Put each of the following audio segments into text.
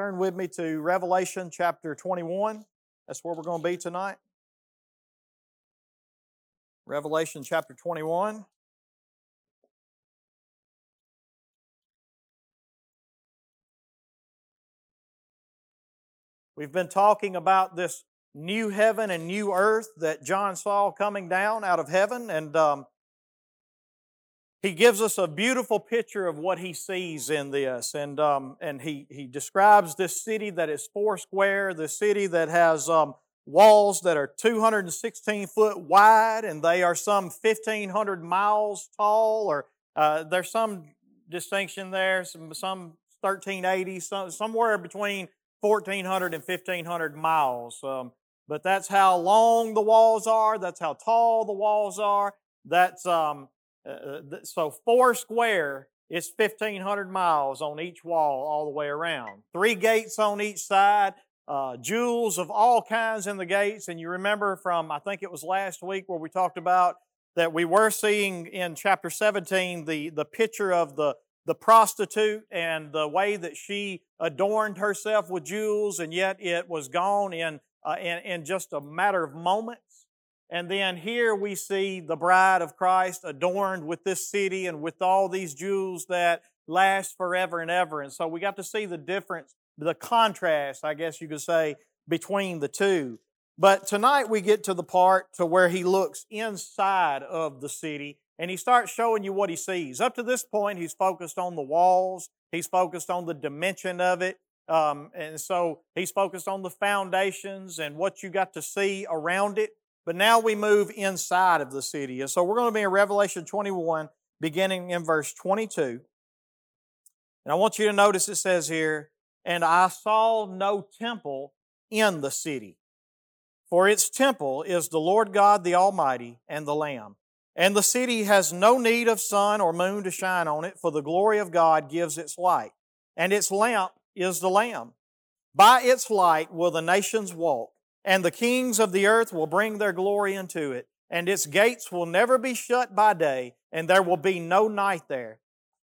Turn with me to Revelation chapter 21. That's where we're going to be tonight. Revelation chapter 21. We've been talking about this new heaven and new earth that John saw coming down out of heaven, and um, he gives us a beautiful picture of what he sees in this, and um, and he he describes this city that is four square, the city that has um, walls that are 216 foot wide, and they are some 1,500 miles tall, or uh, there's some distinction there, some some 1380, some, somewhere between 1,400 and 1,500 miles. Um, but that's how long the walls are. That's how tall the walls are. That's um, uh, uh so four square is 1,500 miles on each wall all the way around. Three gates on each side. Uh, jewels of all kinds in the gates. And you remember from, I think it was last week where we talked about that we were seeing in chapter 17 the, the picture of the, the prostitute and the way that she adorned herself with jewels, and yet it was gone in, uh, in, in just a matter of moments. And then here we see the bride of Christ adorned with this city and with all these jewels that last forever and ever. And so we got to see the difference, the contrast, I guess you could say, between the two. But tonight we get to the part to where he looks inside of the city and he starts showing you what he sees. Up to this point, he's focused on the walls. He's focused on the dimension of it. Um, and so he's focused on the foundations and what you got to see around it. But now we move inside of the city. And so we're going to be in Revelation 21, beginning in verse 22. And I want you to notice it says here, And I saw no temple in the city, for its temple is the Lord God the Almighty and the Lamb. And the city has no need of sun or moon to shine on it, for the glory of God gives its light. And its lamp is the Lamb. By its light will the nations walk and the kings of the earth will bring their glory into it, and its gates will never be shut by day, and there will be no night there.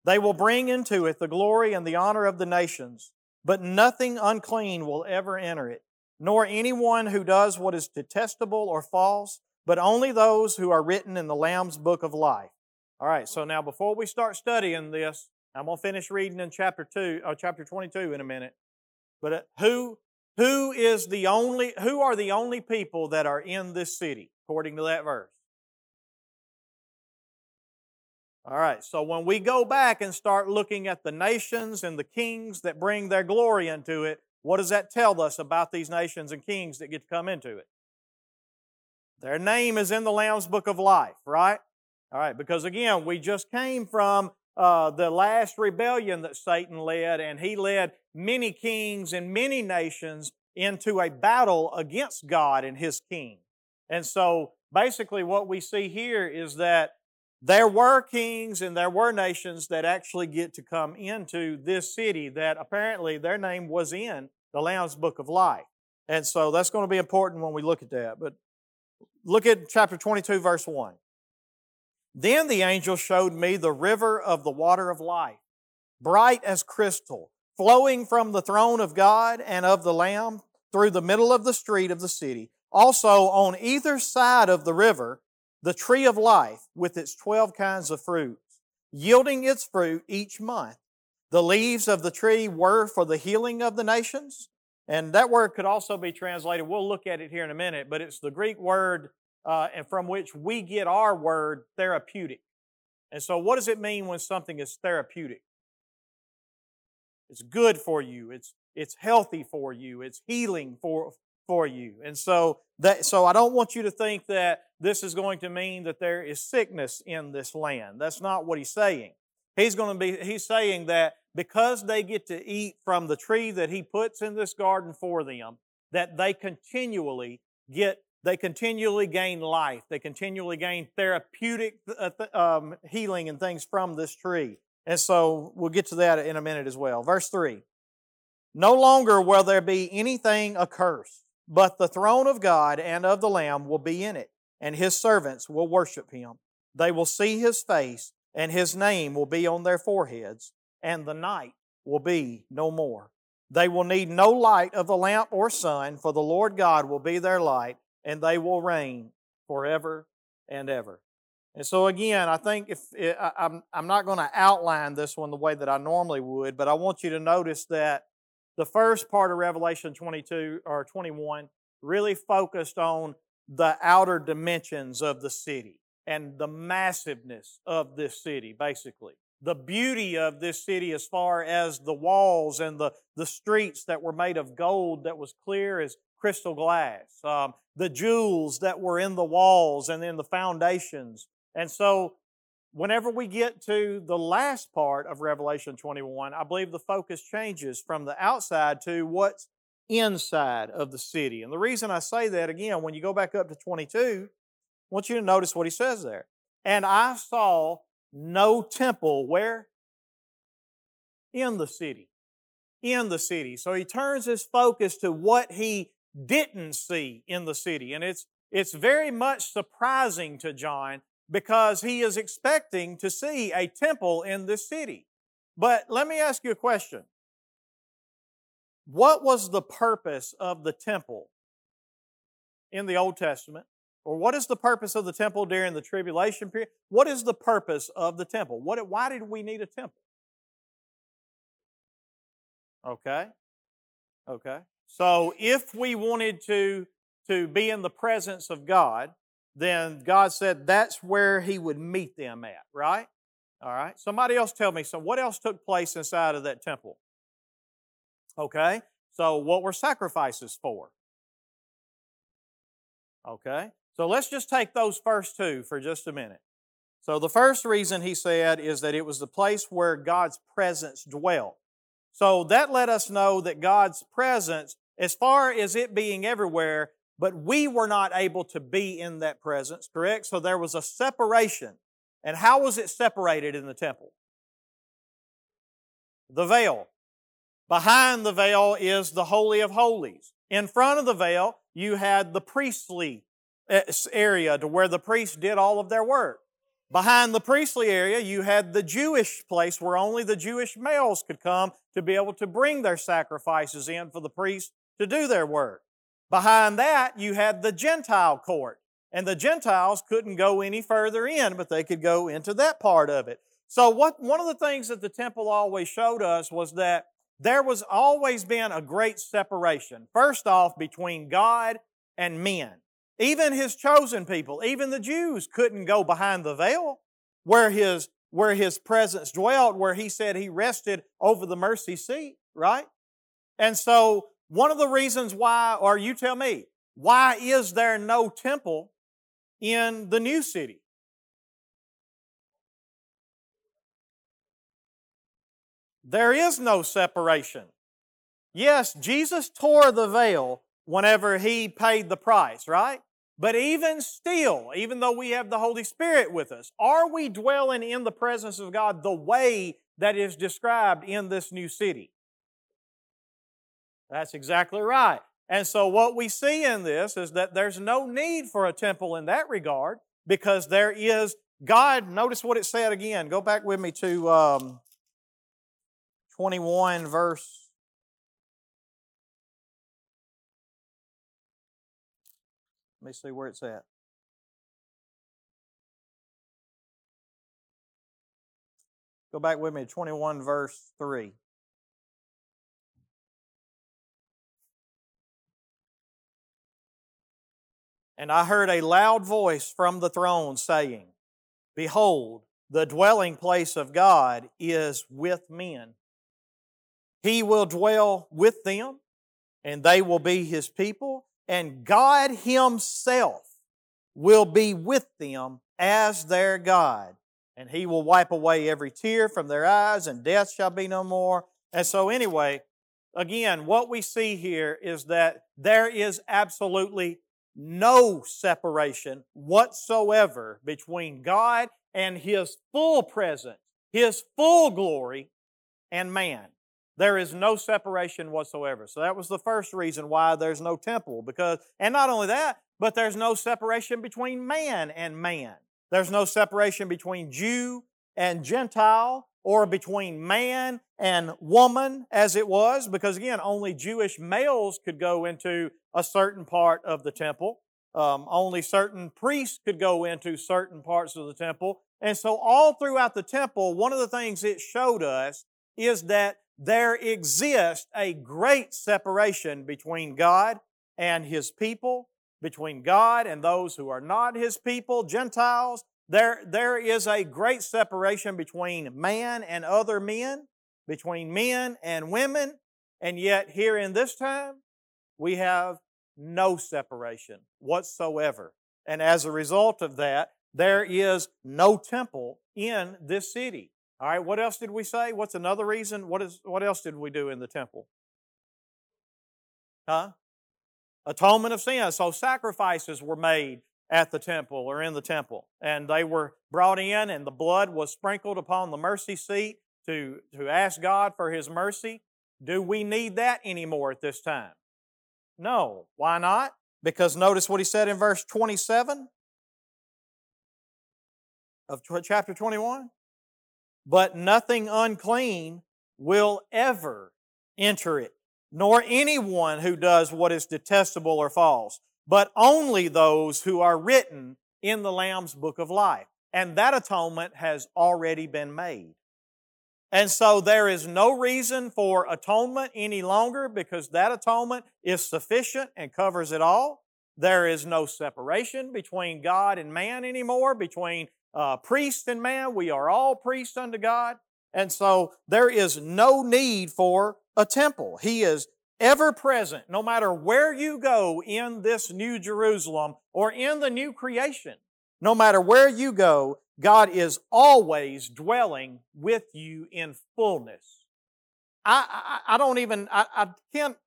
They will bring into it the glory and the honor of the nations, but nothing unclean will ever enter it, nor anyone who does what is detestable or false, but only those who are written in the Lamb's book of life. All right, so now before we start studying this, I'm going to finish reading in chapter 2, or uh, chapter 22 in a minute. But uh, who who is the only, who are the only people that are in this city, according to that verse? All right, so when we go back and start looking at the nations and the kings that bring their glory into it, what does that tell us about these nations and kings that get to come into it? Their name is in the Lamb's Book of Life, right? All right, because again, we just came from uh, the last rebellion that Satan led, and he led many kings and many nations into a battle against God and his king. And so basically, what we see here is that there were kings and there were nations that actually get to come into this city that apparently their name was in the Lamb's Book of Life. And so that's going to be important when we look at that. But look at chapter 22, verse 1. Then the angel showed me the river of the water of life, bright as crystal, flowing from the throne of God and of the Lamb through the middle of the street of the city. Also, on either side of the river, the tree of life with its 12 kinds of fruits, yielding its fruit each month. The leaves of the tree were for the healing of the nations. And that word could also be translated, we'll look at it here in a minute, but it's the Greek word uh, and from which we get our word therapeutic. And so, what does it mean when something is therapeutic? It's good for you. It's it's healthy for you. It's healing for for you. And so that so I don't want you to think that this is going to mean that there is sickness in this land. That's not what he's saying. He's going to be he's saying that because they get to eat from the tree that he puts in this garden for them, that they continually get they continually gain life. They continually gain therapeutic uh, um, healing and things from this tree. And so we'll get to that in a minute as well. Verse 3 No longer will there be anything accursed, but the throne of God and of the Lamb will be in it, and his servants will worship him. They will see his face, and his name will be on their foreheads, and the night will be no more. They will need no light of the lamp or sun, for the Lord God will be their light, and they will reign forever and ever. And so, again, I think if it, I, I'm, I'm not going to outline this one the way that I normally would, but I want you to notice that the first part of Revelation 22 or 21 really focused on the outer dimensions of the city and the massiveness of this city, basically. The beauty of this city, as far as the walls and the, the streets that were made of gold that was clear as crystal glass, um, the jewels that were in the walls and in the foundations. And so, whenever we get to the last part of Revelation 21, I believe the focus changes from the outside to what's inside of the city. And the reason I say that, again, when you go back up to 22, I want you to notice what he says there. And I saw no temple where? In the city. In the city. So he turns his focus to what he didn't see in the city. And it's, it's very much surprising to John because he is expecting to see a temple in this city. But let me ask you a question. What was the purpose of the temple in the Old Testament? Or what is the purpose of the temple during the tribulation period? What is the purpose of the temple? What, why did we need a temple? Okay. Okay. So if we wanted to, to be in the presence of God, then God said that's where He would meet them at, right? All right. Somebody else tell me, so what else took place inside of that temple? Okay. So what were sacrifices for? Okay. So let's just take those first two for just a minute. So the first reason he said is that it was the place where God's presence dwelt. So that let us know that God's presence, as far as it being everywhere, but we were not able to be in that presence, correct? So there was a separation. And how was it separated in the temple? The veil. Behind the veil is the Holy of Holies. In front of the veil, you had the priestly eh, area to where the priests did all of their work. Behind the priestly area, you had the Jewish place where only the Jewish males could come to be able to bring their sacrifices in for the priests to do their work. Behind that, you had the Gentile court. And the Gentiles couldn't go any further in, but they could go into that part of it. So what, one of the things that the temple always showed us was that there was always been a great separation. First off, between God and men. Even his chosen people, even the Jews couldn't go behind the veil where his, where his presence dwelt, where he said he rested over the mercy seat, right? And so one of the reasons why, or you tell me, why is there no temple in the new city? There is no separation. Yes, Jesus tore the veil whenever he paid the price, right? But even still, even though we have the Holy Spirit with us, are we dwelling in the presence of God the way that is described in this new city? That's exactly right. And so, what we see in this is that there's no need for a temple in that regard because there is God. Notice what it said again. Go back with me to um, 21, verse Let me see where it's at. Go back with me to 21, verse 3. And I heard a loud voice from the throne saying, Behold, the dwelling place of God is with men. He will dwell with them, and they will be his people, and God Himself will be with them as their God. And He will wipe away every tear from their eyes, and death shall be no more. And so, anyway, again, what we see here is that there is absolutely no separation whatsoever between God and His full presence, His full glory, and man. There is no separation whatsoever. So that was the first reason why there's no temple. Because, and not only that, but there's no separation between man and man. There's no separation between Jew and Gentile or between man and woman as it was, because again, only Jewish males could go into a certain part of the temple. Um, only certain priests could go into certain parts of the temple. And so, all throughout the temple, one of the things it showed us is that there exists a great separation between God and His people, between God and those who are not His people, Gentiles. There, there is a great separation between man and other men, between men and women, and yet here in this time, we have no separation whatsoever. And as a result of that, there is no temple in this city. All right, what else did we say? What's another reason? What is what else did we do in the temple? Huh? Atonement of sin. So sacrifices were made at the temple or in the temple. And they were brought in and the blood was sprinkled upon the mercy seat to, to ask God for His mercy. Do we need that anymore at this time? No. Why not? Because notice what he said in verse 27 of chapter 21. But nothing unclean will ever enter it, nor anyone who does what is detestable or false, but only those who are written in the Lamb's book of life. And that atonement has already been made. And so there is no reason for atonement any longer because that atonement is sufficient and covers it all. There is no separation between God and man anymore, between uh, priest and man. We are all priests unto God. And so there is no need for a temple. He is ever present, no matter where you go in this new Jerusalem or in the new creation. No matter where you go, God is always dwelling with you in fullness. I, I, I don't even, I, I can't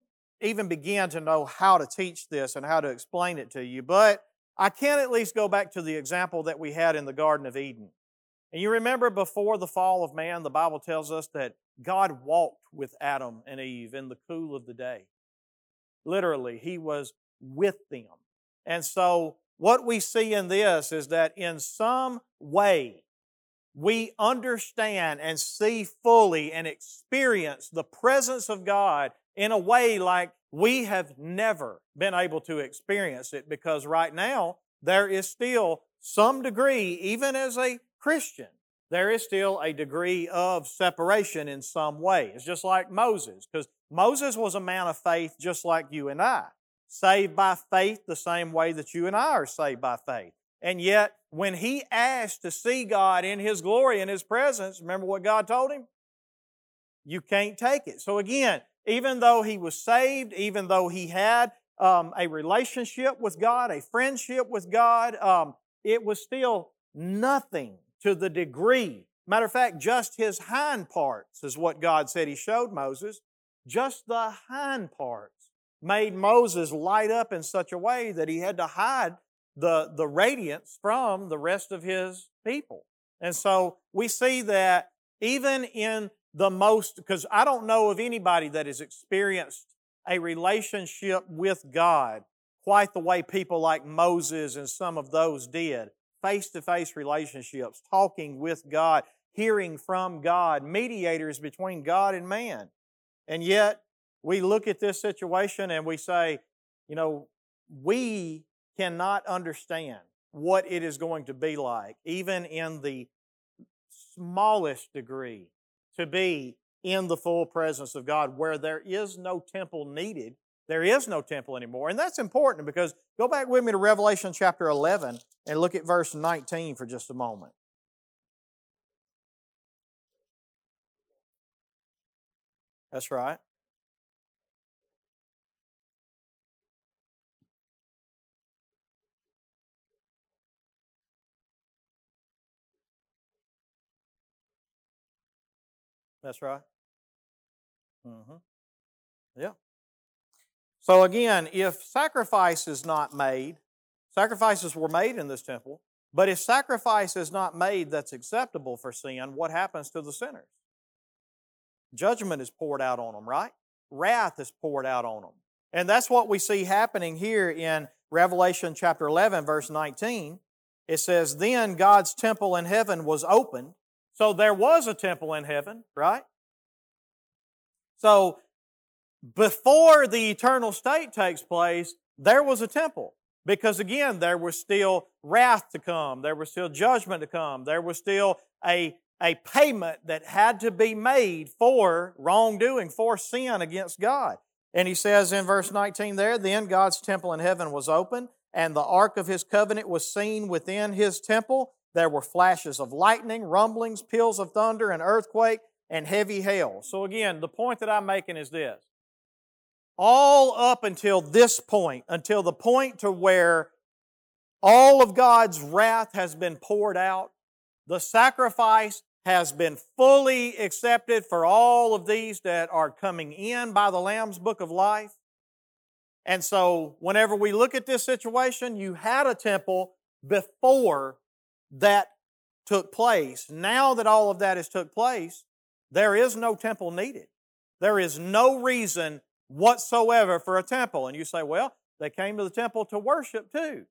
even begin to know how to teach this and how to explain it to you, but I can at least go back to the example that we had in the Garden of Eden. And you remember before the fall of man, the Bible tells us that God walked with Adam and Eve in the cool of the day. Literally, He was with them. And so what we see in this is that in some way, we understand and see fully and experience the presence of God in a way like we have never been able to experience it because right now there is still some degree, even as a Christian, there is still a degree of separation in some way. It's just like Moses, because Moses was a man of faith just like you and I saved by faith the same way that you and I are saved by faith. And yet, when he asked to see God in His glory and His presence, remember what God told him? You can't take it. So again, even though he was saved, even though he had um, a relationship with God, a friendship with God, um, it was still nothing to the degree. Matter of fact, just his hind parts is what God said He showed Moses. Just the hind parts made Moses light up in such a way that he had to hide the, the radiance from the rest of his people. And so we see that even in the most, because I don't know of anybody that has experienced a relationship with God quite the way people like Moses and some of those did. Face to face relationships, talking with God, hearing from God, mediators between God and man. And yet, we look at this situation and we say, you know, we cannot understand what it is going to be like, even in the smallest degree, to be in the full presence of God where there is no temple needed. There is no temple anymore. And that's important because go back with me to Revelation chapter 11 and look at verse 19 for just a moment. That's right. That's right. Mm-hmm. Yeah. So again, if sacrifice is not made, sacrifices were made in this temple, but if sacrifice is not made that's acceptable for sin, what happens to the sinners? Judgment is poured out on them, right? Wrath is poured out on them. And that's what we see happening here in Revelation chapter 11, verse 19. It says, Then God's temple in heaven was opened, so there was a temple in heaven, right? So, before the eternal state takes place, there was a temple. Because again, there was still wrath to come, there was still judgment to come, there was still a, a payment that had to be made for wrongdoing, for sin against God. And he says in verse 19 there, then God's temple in heaven was open, and the ark of his covenant was seen within his temple. There were flashes of lightning, rumblings, peals of thunder, and earthquake, and heavy hail. So again, the point that I'm making is this all up until this point, until the point to where all of God's wrath has been poured out, the sacrifice has been fully accepted for all of these that are coming in by the Lamb's Book of Life. And so, whenever we look at this situation, you had a temple before that took place. Now that all of that has took place, there is no temple needed. There is no reason whatsoever for a temple. And you say, well, they came to the temple to worship too.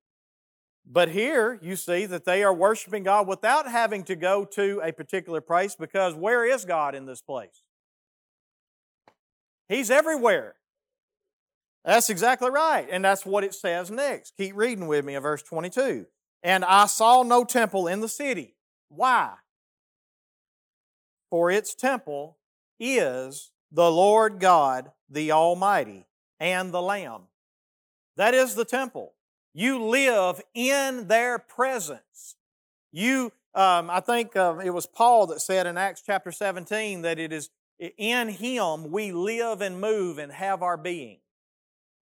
But here you see that they are worshiping God without having to go to a particular place because where is God in this place? He's everywhere. That's exactly right. And that's what it says next. Keep reading with me in verse 22. And I saw no temple in the city. Why? For its temple is the Lord God the Almighty, and the Lamb. That is the temple. You live in their presence. You, um, I think uh, it was Paul that said in Acts chapter 17 that it is in Him we live and move and have our being.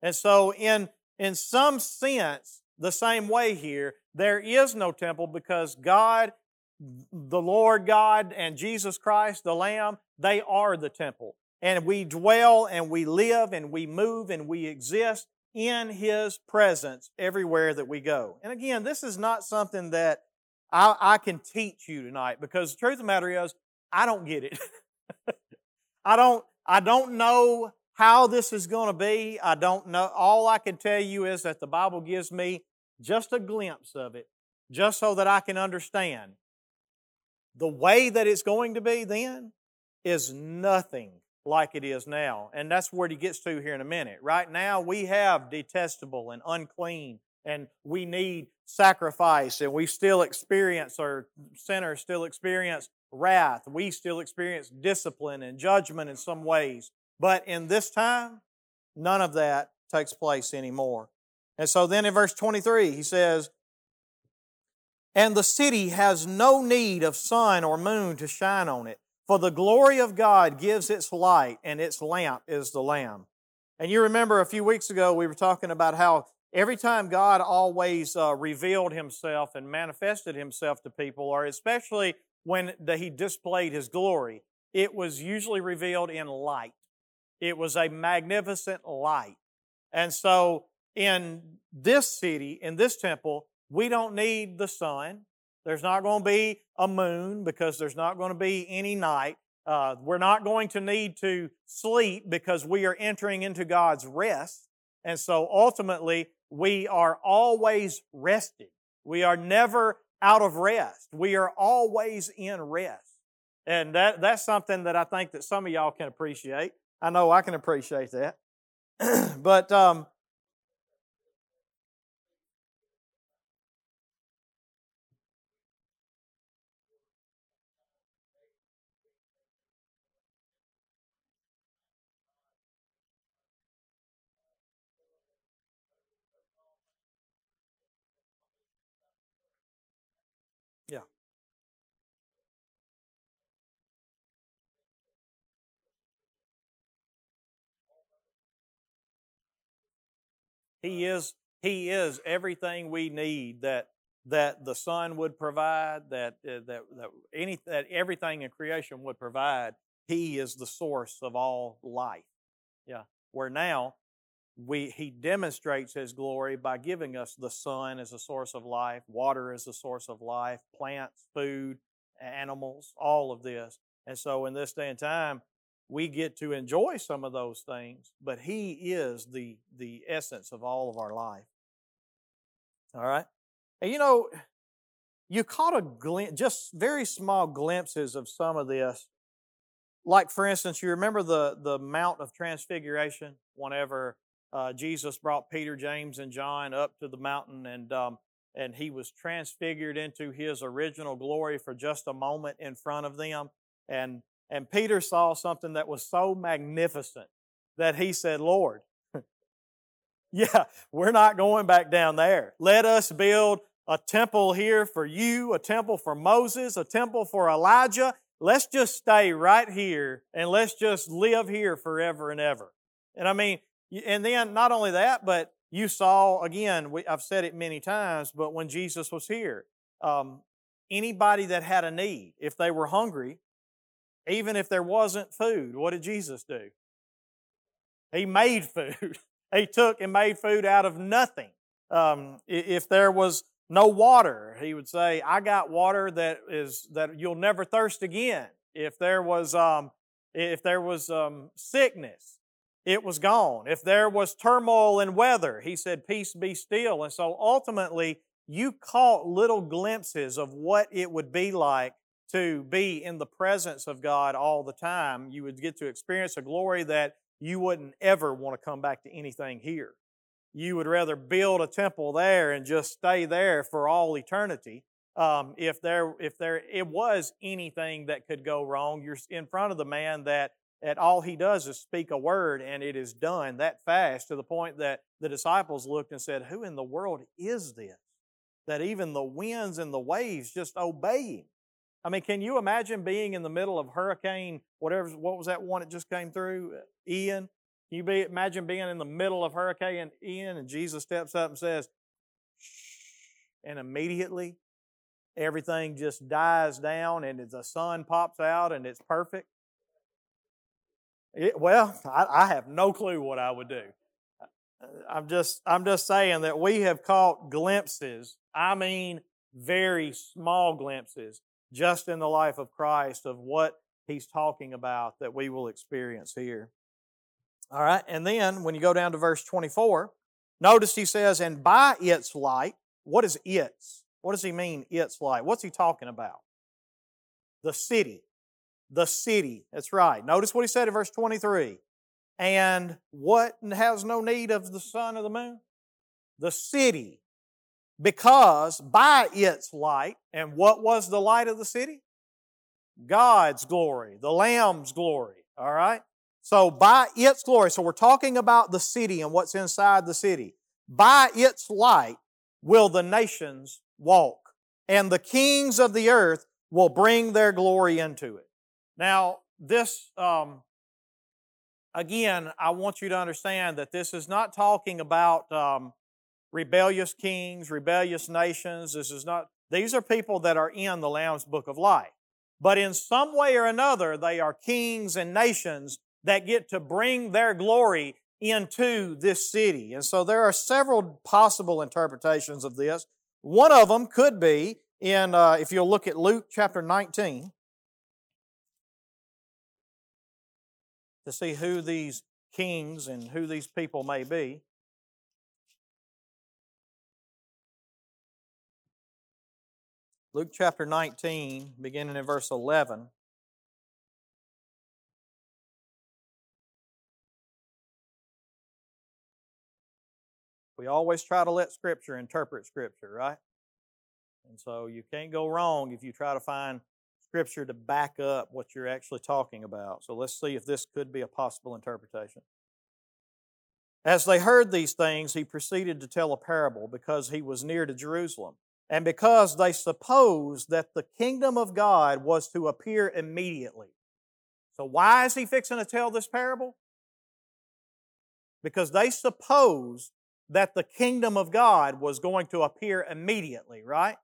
And so, in, in some sense, the same way here, there is no temple because God, the Lord God, and Jesus Christ, the Lamb, they are the temple and we dwell and we live and we move and we exist in His presence everywhere that we go. And again, this is not something that I, I can teach you tonight because the truth of the matter is, I don't get it. I don't, I don't know how this is going to be. I don't know. All I can tell you is that the Bible gives me just a glimpse of it, just so that I can understand. The way that it's going to be then is nothing like it is now. And that's where he gets to here in a minute. Right now, we have detestable and unclean, and we need sacrifice, and we still experience, or sinners still experience wrath. We still experience discipline and judgment in some ways. But in this time, none of that takes place anymore. And so then in verse 23, he says, And the city has no need of sun or moon to shine on it for the glory of God gives its light, and its lamp is the Lamb. And you remember a few weeks ago we were talking about how every time God always uh, revealed Himself and manifested Himself to people, or especially when the, He displayed His glory, it was usually revealed in light. It was a magnificent light. And so in this city, in this temple, we don't need the sun. There's not going to be a moon because there's not going to be any night. Uh, we're not going to need to sleep because we are entering into God's rest. And so ultimately, we are always rested. We are never out of rest. We are always in rest. And that, that's something that I think that some of y'all can appreciate. I know I can appreciate that. but um, He is He is everything we need that that the sun would provide, that uh, that that any that everything in creation would provide. He is the source of all life. Yeah. Where now we he demonstrates his glory by giving us the sun as a source of life, water as a source of life, plants, food, animals, all of this. And so in this day and time, we get to enjoy some of those things, but he is the the essence of all of our life. All right? And you know, you caught a glimpse, just very small glimpses of some of this like for instance, you remember the, the Mount of Transfiguration whenever uh, Jesus brought Peter, James, and John up to the mountain and um, and he was transfigured into his original glory for just a moment in front of them. And and Peter saw something that was so magnificent that he said, Lord, yeah, we're not going back down there. Let us build a temple here for you, a temple for Moses, a temple for Elijah. Let's just stay right here and let's just live here forever and ever. And I mean, and then not only that, but you saw, again, we, I've said it many times, but when Jesus was here, um, anybody that had a need, if they were hungry, even if there wasn't food, what did Jesus do? He made food. he took and made food out of nothing. Um, if there was no water. He would say, I got water that is, that you'll never thirst again. If there was, um, if there was, um, sickness, it was gone. If there was turmoil in weather, he said, peace be still. And so ultimately, you caught little glimpses of what it would be like to be in the presence of God all the time. You would get to experience a glory that you wouldn't ever want to come back to anything here you would rather build a temple there and just stay there for all eternity. Um, if there, if there, it was anything that could go wrong, you're in front of the man that at all he does is speak a word and it is done that fast to the point that the disciples looked and said, "Who in the world is this? That even the winds and the waves just obey him." I mean, can you imagine being in the middle of hurricane, whatever, what was that one that just came through? Uh, Ian, can you be, imagine being in the middle of Hurricane Ian and Jesus steps up and says, and immediately everything just dies down and the sun pops out and it's perfect? It, well, I, I have no clue what I would do. I'm just, I'm just saying that we have caught glimpses, I mean, very small glimpses, just in the life of Christ of what he's talking about that we will experience here. All right, and then when you go down to verse 24, notice he says, and by its light, what is its? What does he mean, its light? What's he talking about? The city. The city. That's right. Notice what he said in verse 23. And what has no need of the sun or the moon? The city. Because by its light, and what was the light of the city? God's glory, the Lamb's glory. All right? So by its glory, so we're talking about the city and what's inside the city. By its light will the nations walk, and the kings of the earth will bring their glory into it. Now, this, um, again, I want you to understand that this is not talking about um, rebellious kings, rebellious nations. This is not, these are people that are in the Lamb's book of life. But in some way or another, they are kings and nations that get to bring their glory into this city. And so there are several possible interpretations of this. One of them could be in, uh, if you'll look at Luke chapter 19, to see who these kings and who these people may be. Luke chapter 19, beginning in verse 11. We always try to let Scripture interpret Scripture, right? And so you can't go wrong if you try to find Scripture to back up what you're actually talking about. So let's see if this could be a possible interpretation. As they heard these things, he proceeded to tell a parable because he was near to Jerusalem, and because they supposed that the kingdom of God was to appear immediately. So, why is he fixing to tell this parable? Because they supposed that the kingdom of God was going to appear immediately, right?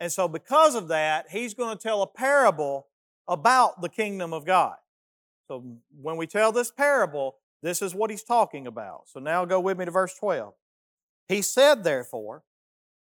And so, because of that, he's going to tell a parable about the kingdom of God. So, when we tell this parable, this is what he's talking about. So, now go with me to verse 12. He said, therefore,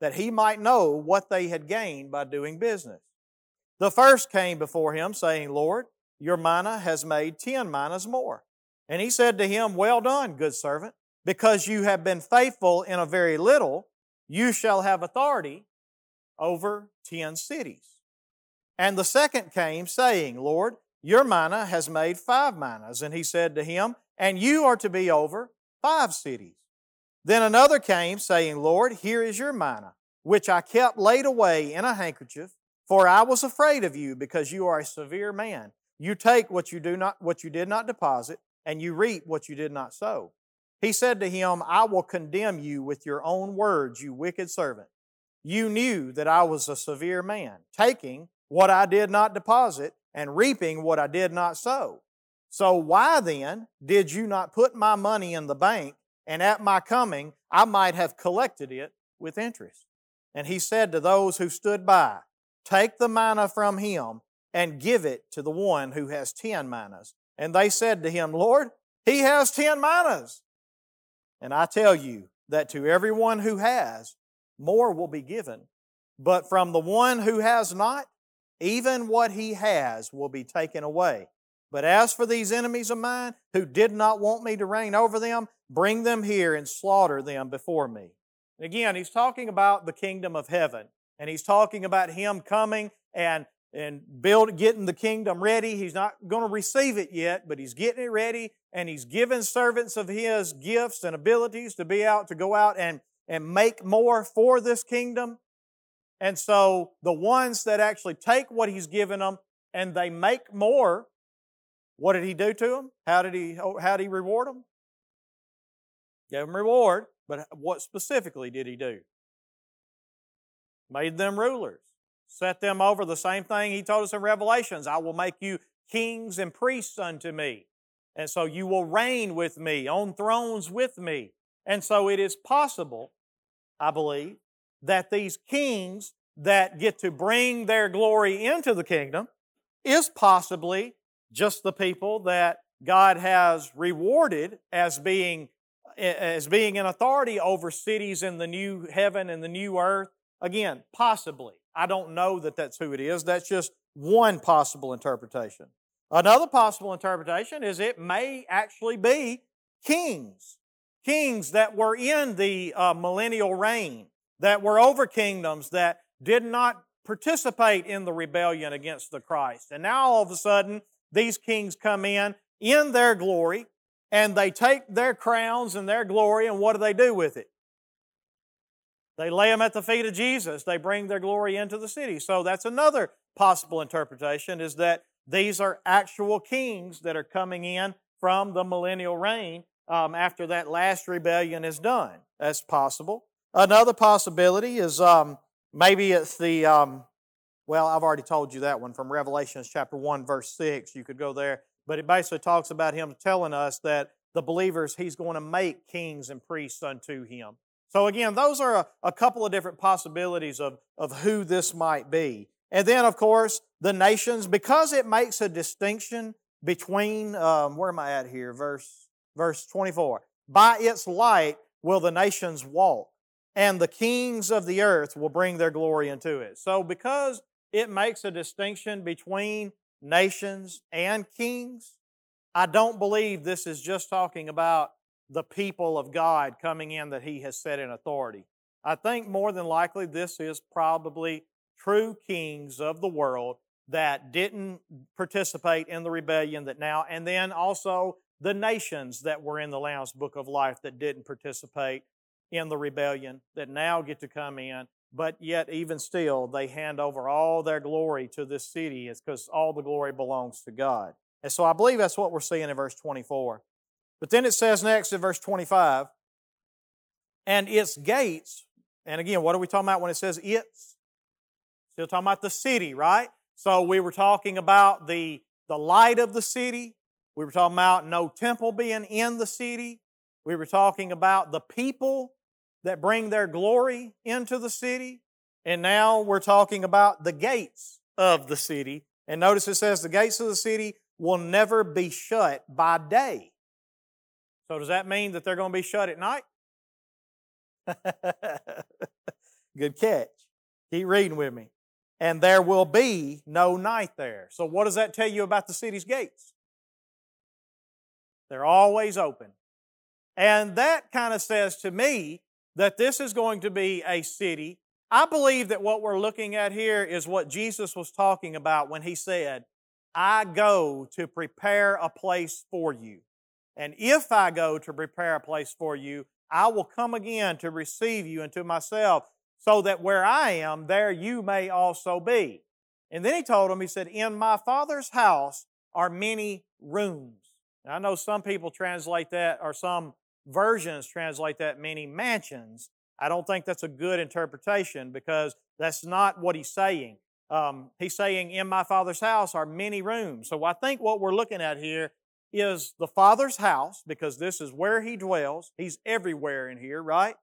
that he might know what they had gained by doing business. The first came before him, saying, Lord, your mina has made ten minas more. And he said to him, Well done, good servant, because you have been faithful in a very little, you shall have authority over ten cities. And the second came, saying, Lord, your mina has made five minas. And he said to him, And you are to be over five cities. Then another came, saying, Lord, here is your mina, which I kept laid away in a handkerchief, for I was afraid of you, because you are a severe man. You take what you do not what you did not deposit, and you reap what you did not sow. He said to him, I will condemn you with your own words, you wicked servant. You knew that I was a severe man, taking what I did not deposit and reaping what I did not sow. So why then did you not put my money in the bank, and at my coming I might have collected it with interest? And he said to those who stood by, Take the mina from him and give it to the one who has ten minas. And they said to him, Lord, he has ten minas. And I tell you that to everyone who has, more will be given. But from the one who has not, even what he has will be taken away. But as for these enemies of mine who did not want me to reign over them, bring them here and slaughter them before me. Again, he's talking about the kingdom of heaven. And he's talking about him coming and and build getting the kingdom ready. He's not going to receive it yet, but he's getting it ready and he's given servants of his gifts and abilities to be out to go out and and make more for this kingdom. And so the ones that actually take what he's given them and they make more, what did he do to them? How did he oh, how did he reward them? Gave them reward, but what specifically did he do? Made them rulers set them over the same thing he told us in Revelations I will make you kings and priests unto me. And so you will reign with me on thrones with me. And so it is possible, I believe, that these kings that get to bring their glory into the kingdom is possibly just the people that God has rewarded as being as being in authority over cities in the new heaven and the new earth. Again, possibly. I don't know that that's who it is. That's just one possible interpretation. Another possible interpretation is it may actually be kings. Kings that were in the uh, millennial reign, that were over kingdoms, that did not participate in the rebellion against the Christ. And now all of a sudden, these kings come in in their glory, and they take their crowns and their glory, and what do they do with it? They lay them at the feet of Jesus. They bring their glory into the city. So that's another possible interpretation is that these are actual kings that are coming in from the millennial reign um, after that last rebellion is done. That's possible. Another possibility is um, maybe it's the, um, well, I've already told you that one from Revelations chapter 1, verse 6. You could go there. But it basically talks about him telling us that the believers, he's going to make kings and priests unto him. So, again, those are a, a, couple of different possibilities of, of who this might be. And then, of course, the nations, because it makes a distinction between, um, where am I at here? Verse, verse 24. By its light will the nations walk, and the kings of the earth will bring their glory into it. So, because it makes a distinction between nations and kings, I don't believe this is just talking about the people of God coming in that He has set in authority. I think more than likely this is probably true kings of the world that didn't participate in the rebellion that now, and then also the nations that were in the Lamb's Book of Life that didn't participate in the rebellion that now get to come in, but yet even still they hand over all their glory to this city because all the glory belongs to God. And so I believe that's what we're seeing in verse 24. But then it says next in verse 25, and its gates, and again, what are we talking about when it says its? Still talking about the city, right? So we were talking about the, the light of the city. We were talking about no temple being in the city. We were talking about the people that bring their glory into the city. And now we're talking about the gates of the city. And notice it says the gates of the city will never be shut by day. So, does that mean that they're going to be shut at night? Good catch. Keep reading with me. And there will be no night there. So, what does that tell you about the city's gates? They're always open. And that kind of says to me that this is going to be a city. I believe that what we're looking at here is what Jesus was talking about when he said, I go to prepare a place for you. And if I go to prepare a place for you, I will come again to receive you into myself, so that where I am, there you may also be. And then he told him, he said, In my Father's house are many rooms. I know some people translate that, or some versions translate that many mansions. I don't think that's a good interpretation because that's not what he's saying. Um, he's saying, In my Father's house are many rooms. So I think what we're looking at here is the Father's house because this is where He dwells. He's everywhere in here, right?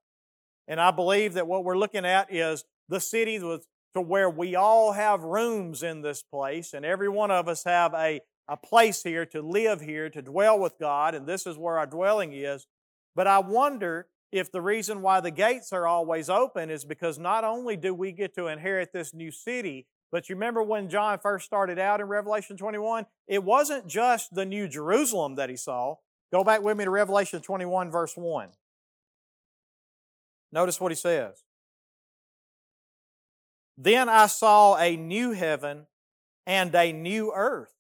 And I believe that what we're looking at is the city with, to where we all have rooms in this place, and every one of us have a, a place here to live here, to dwell with God, and this is where our dwelling is. But I wonder if the reason why the gates are always open is because not only do we get to inherit this new city, but you remember when John first started out in Revelation 21? It wasn't just the New Jerusalem that he saw. Go back with me to Revelation 21, verse 1. Notice what he says. Then I saw a new heaven and a new earth.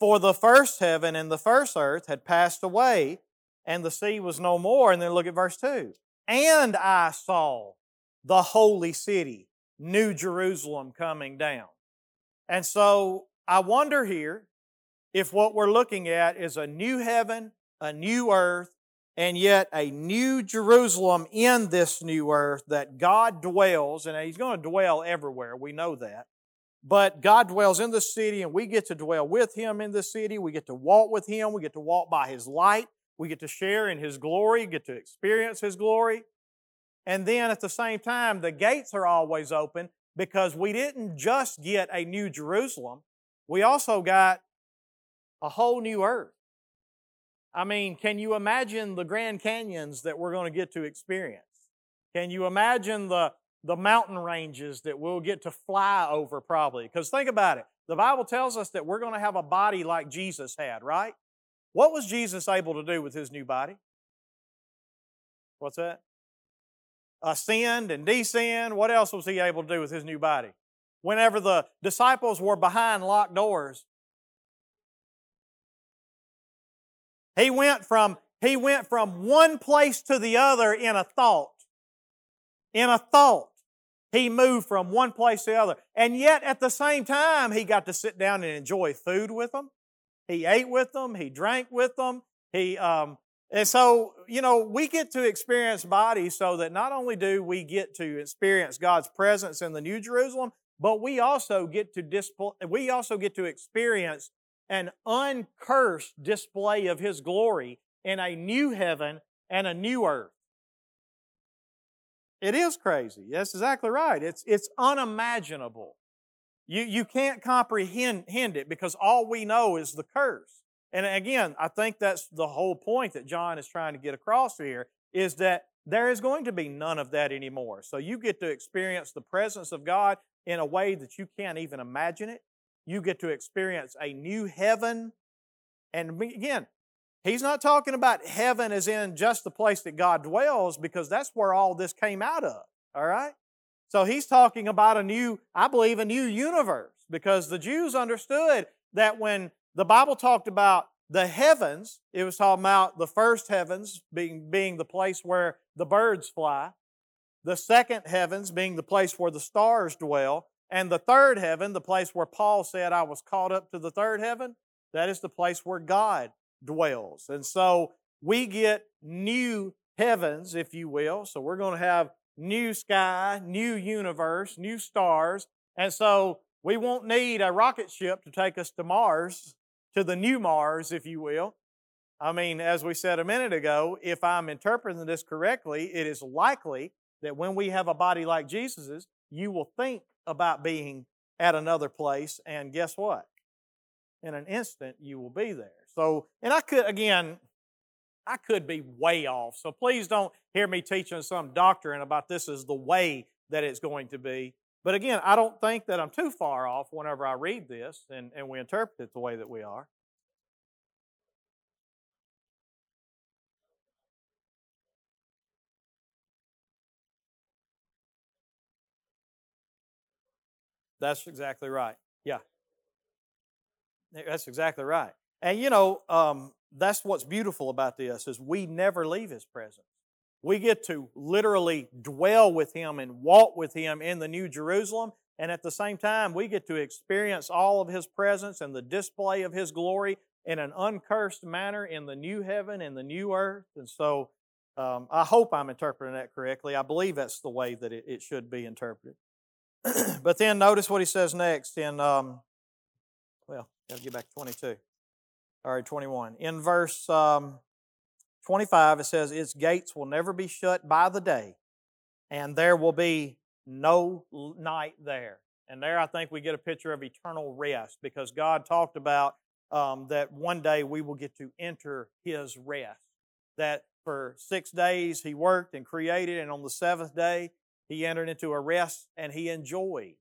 For the first heaven and the first earth had passed away, and the sea was no more. And then look at verse 2. And I saw the holy city New Jerusalem coming down. And so I wonder here if what we're looking at is a new heaven, a new earth, and yet a new Jerusalem in this new earth that God dwells, and He's going to dwell everywhere, we know that. But God dwells in the city, and we get to dwell with Him in the city. We get to walk with Him. We get to walk by His light. We get to share in His glory, get to experience His glory. And then at the same time, the gates are always open because we didn't just get a new Jerusalem, we also got a whole new earth. I mean, can you imagine the Grand Canyons that we're going to get to experience? Can you imagine the, the mountain ranges that we'll get to fly over probably? Because think about it. The Bible tells us that we're going to have a body like Jesus had, right? What was Jesus able to do with his new body? What's that? ascend and descend. What else was he able to do with his new body? Whenever the disciples were behind locked doors, he went from he went from one place to the other in a thought. In a thought. He moved from one place to the other. And yet at the same time, he got to sit down and enjoy food with them. He ate with them. He drank with them. He um, and so, you know, we get to experience bodies so that not only do we get to experience God's presence in the New Jerusalem, but we also get to display, we also get to experience an uncursed display of His glory in a new heaven and a new earth. It is crazy. That's exactly right. It's, it's unimaginable. You, you can't comprehend it because all we know is the curse. And again, I think that's the whole point that John is trying to get across here is that there is going to be none of that anymore. So you get to experience the presence of God in a way that you can't even imagine it. You get to experience a new heaven. And again, he's not talking about heaven as in just the place that God dwells because that's where all this came out of. All right? So he's talking about a new, I believe, a new universe because the Jews understood that when the Bible talked about the heavens. It was talking about the first heavens being, being the place where the birds fly, the second heavens being the place where the stars dwell, and the third heaven, the place where Paul said, I was caught up to the third heaven, that is the place where God dwells. And so we get new heavens, if you will. So we're going to have new sky, new universe, new stars. And so we won't need a rocket ship to take us to Mars to the new Mars, if you will. I mean, as we said a minute ago, if I'm interpreting this correctly, it is likely that when we have a body like Jesus's, you will think about being at another place, and guess what? in an instant you will be there. So, and I could, again, I could be way off. So please don't hear me teaching some doctrine about this is the way that it's going to be. But again, I don't think that I'm too far off whenever I read this and, and we interpret it the way that we are. That's exactly right. Yeah. That's exactly right. And you know, um, that's what's beautiful about this is we never leave His presence. We get to literally dwell with Him and walk with Him in the New Jerusalem, and at the same time, we get to experience all of His presence and the display of His glory in an uncursed manner in the new heaven and the new earth. And so, um, I hope I'm interpreting that correctly. I believe that's the way that it, it should be interpreted. but then notice what he says next in, um, well, got to get back to 22. All right, 21. In verse um, 25, it says, Its gates will never be shut by the day, and there will be no night there. And there I think we get a picture of eternal rest because God talked about um, that one day we will get to enter His rest. That for six days He worked and created, and on the seventh day he entered into a rest and he enjoyed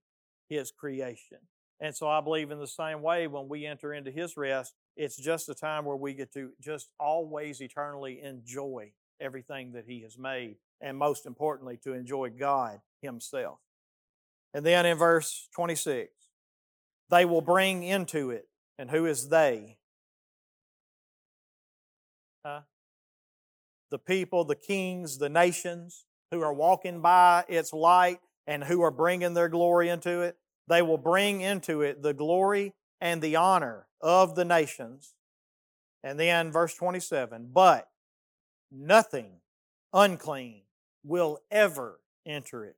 his creation. And so I believe in the same way when we enter into his rest, it's just a time where we get to just always eternally enjoy everything that he has made. And most importantly, to enjoy God himself. And then in verse 26, they will bring into it. And who is they? Huh? The people, the kings, the nations, who are walking by its light and who are bringing their glory into it. They will bring into it the glory and the honor of the nations. And then verse 27 But nothing unclean will ever enter it,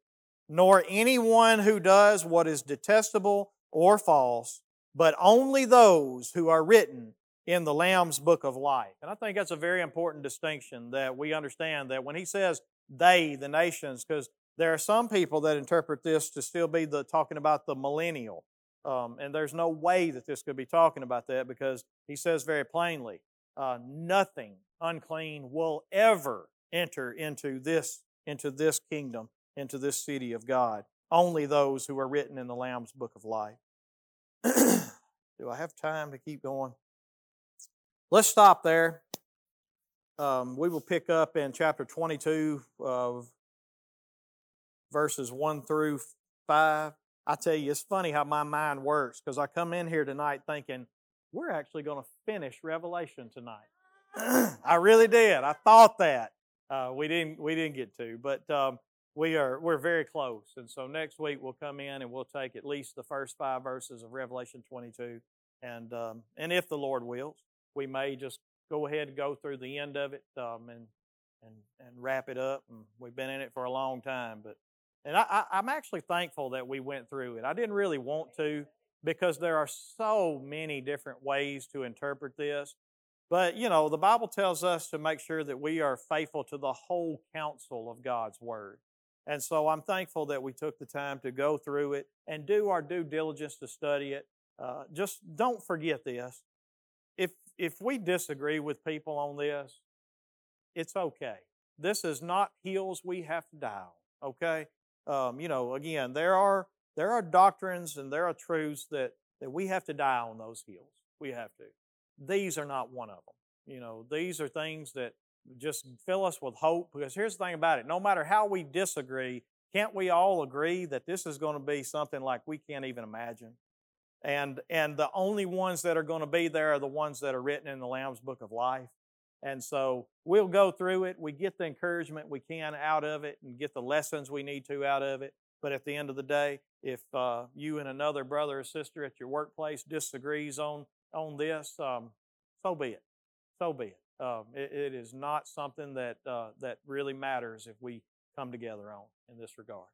nor anyone who does what is detestable or false, but only those who are written in the Lamb's book of life. And I think that's a very important distinction that we understand that when he says they, the nations, because there are some people that interpret this to still be the talking about the millennial. Um, and there's no way that this could be talking about that because he says very plainly, uh, nothing unclean will ever enter into this into this kingdom, into this city of God. Only those who are written in the Lamb's book of life. Do I have time to keep going? Let's stop there. Um, we will pick up in chapter 22 of verses 1 through 5. I tell you, it's funny how my mind works because I come in here tonight thinking, we're actually going to finish Revelation tonight. I really did. I thought that. Uh, we didn't we didn't get to, but um, we are we're very close. And so next week we'll come in and we'll take at least the first five verses of Revelation 22, and um, and if the Lord wills, we may just go ahead and go through the end of it um, and and and wrap it up. And we've been in it for a long time, but and I, I'm actually thankful that we went through it. I didn't really want to because there are so many different ways to interpret this. But you know, the Bible tells us to make sure that we are faithful to the whole counsel of God's word. And so I'm thankful that we took the time to go through it and do our due diligence to study it. Uh, just don't forget this If, if we disagree with people on this, it's okay. This is not hills we have to die on. Okay, um, you know, again, there are there are doctrines and there are truths that that we have to die on those hills. We have to. These are not one of them. You know, these are things that just fill us with hope. Because here's the thing about it: no matter how we disagree, can't we all agree that this is going to be something like we can't even imagine? And, and the only ones that are going to be there are the ones that are written in the Lamb's Book of Life. And so we'll go through it. We get the encouragement we can out of it and get the lessons we need to out of it. But at the end of the day, if uh, you and another brother or sister at your workplace disagrees on, on this, um, so be it. So be it. Um, it, it is not something that, uh, that really matters if we come together on in this regard.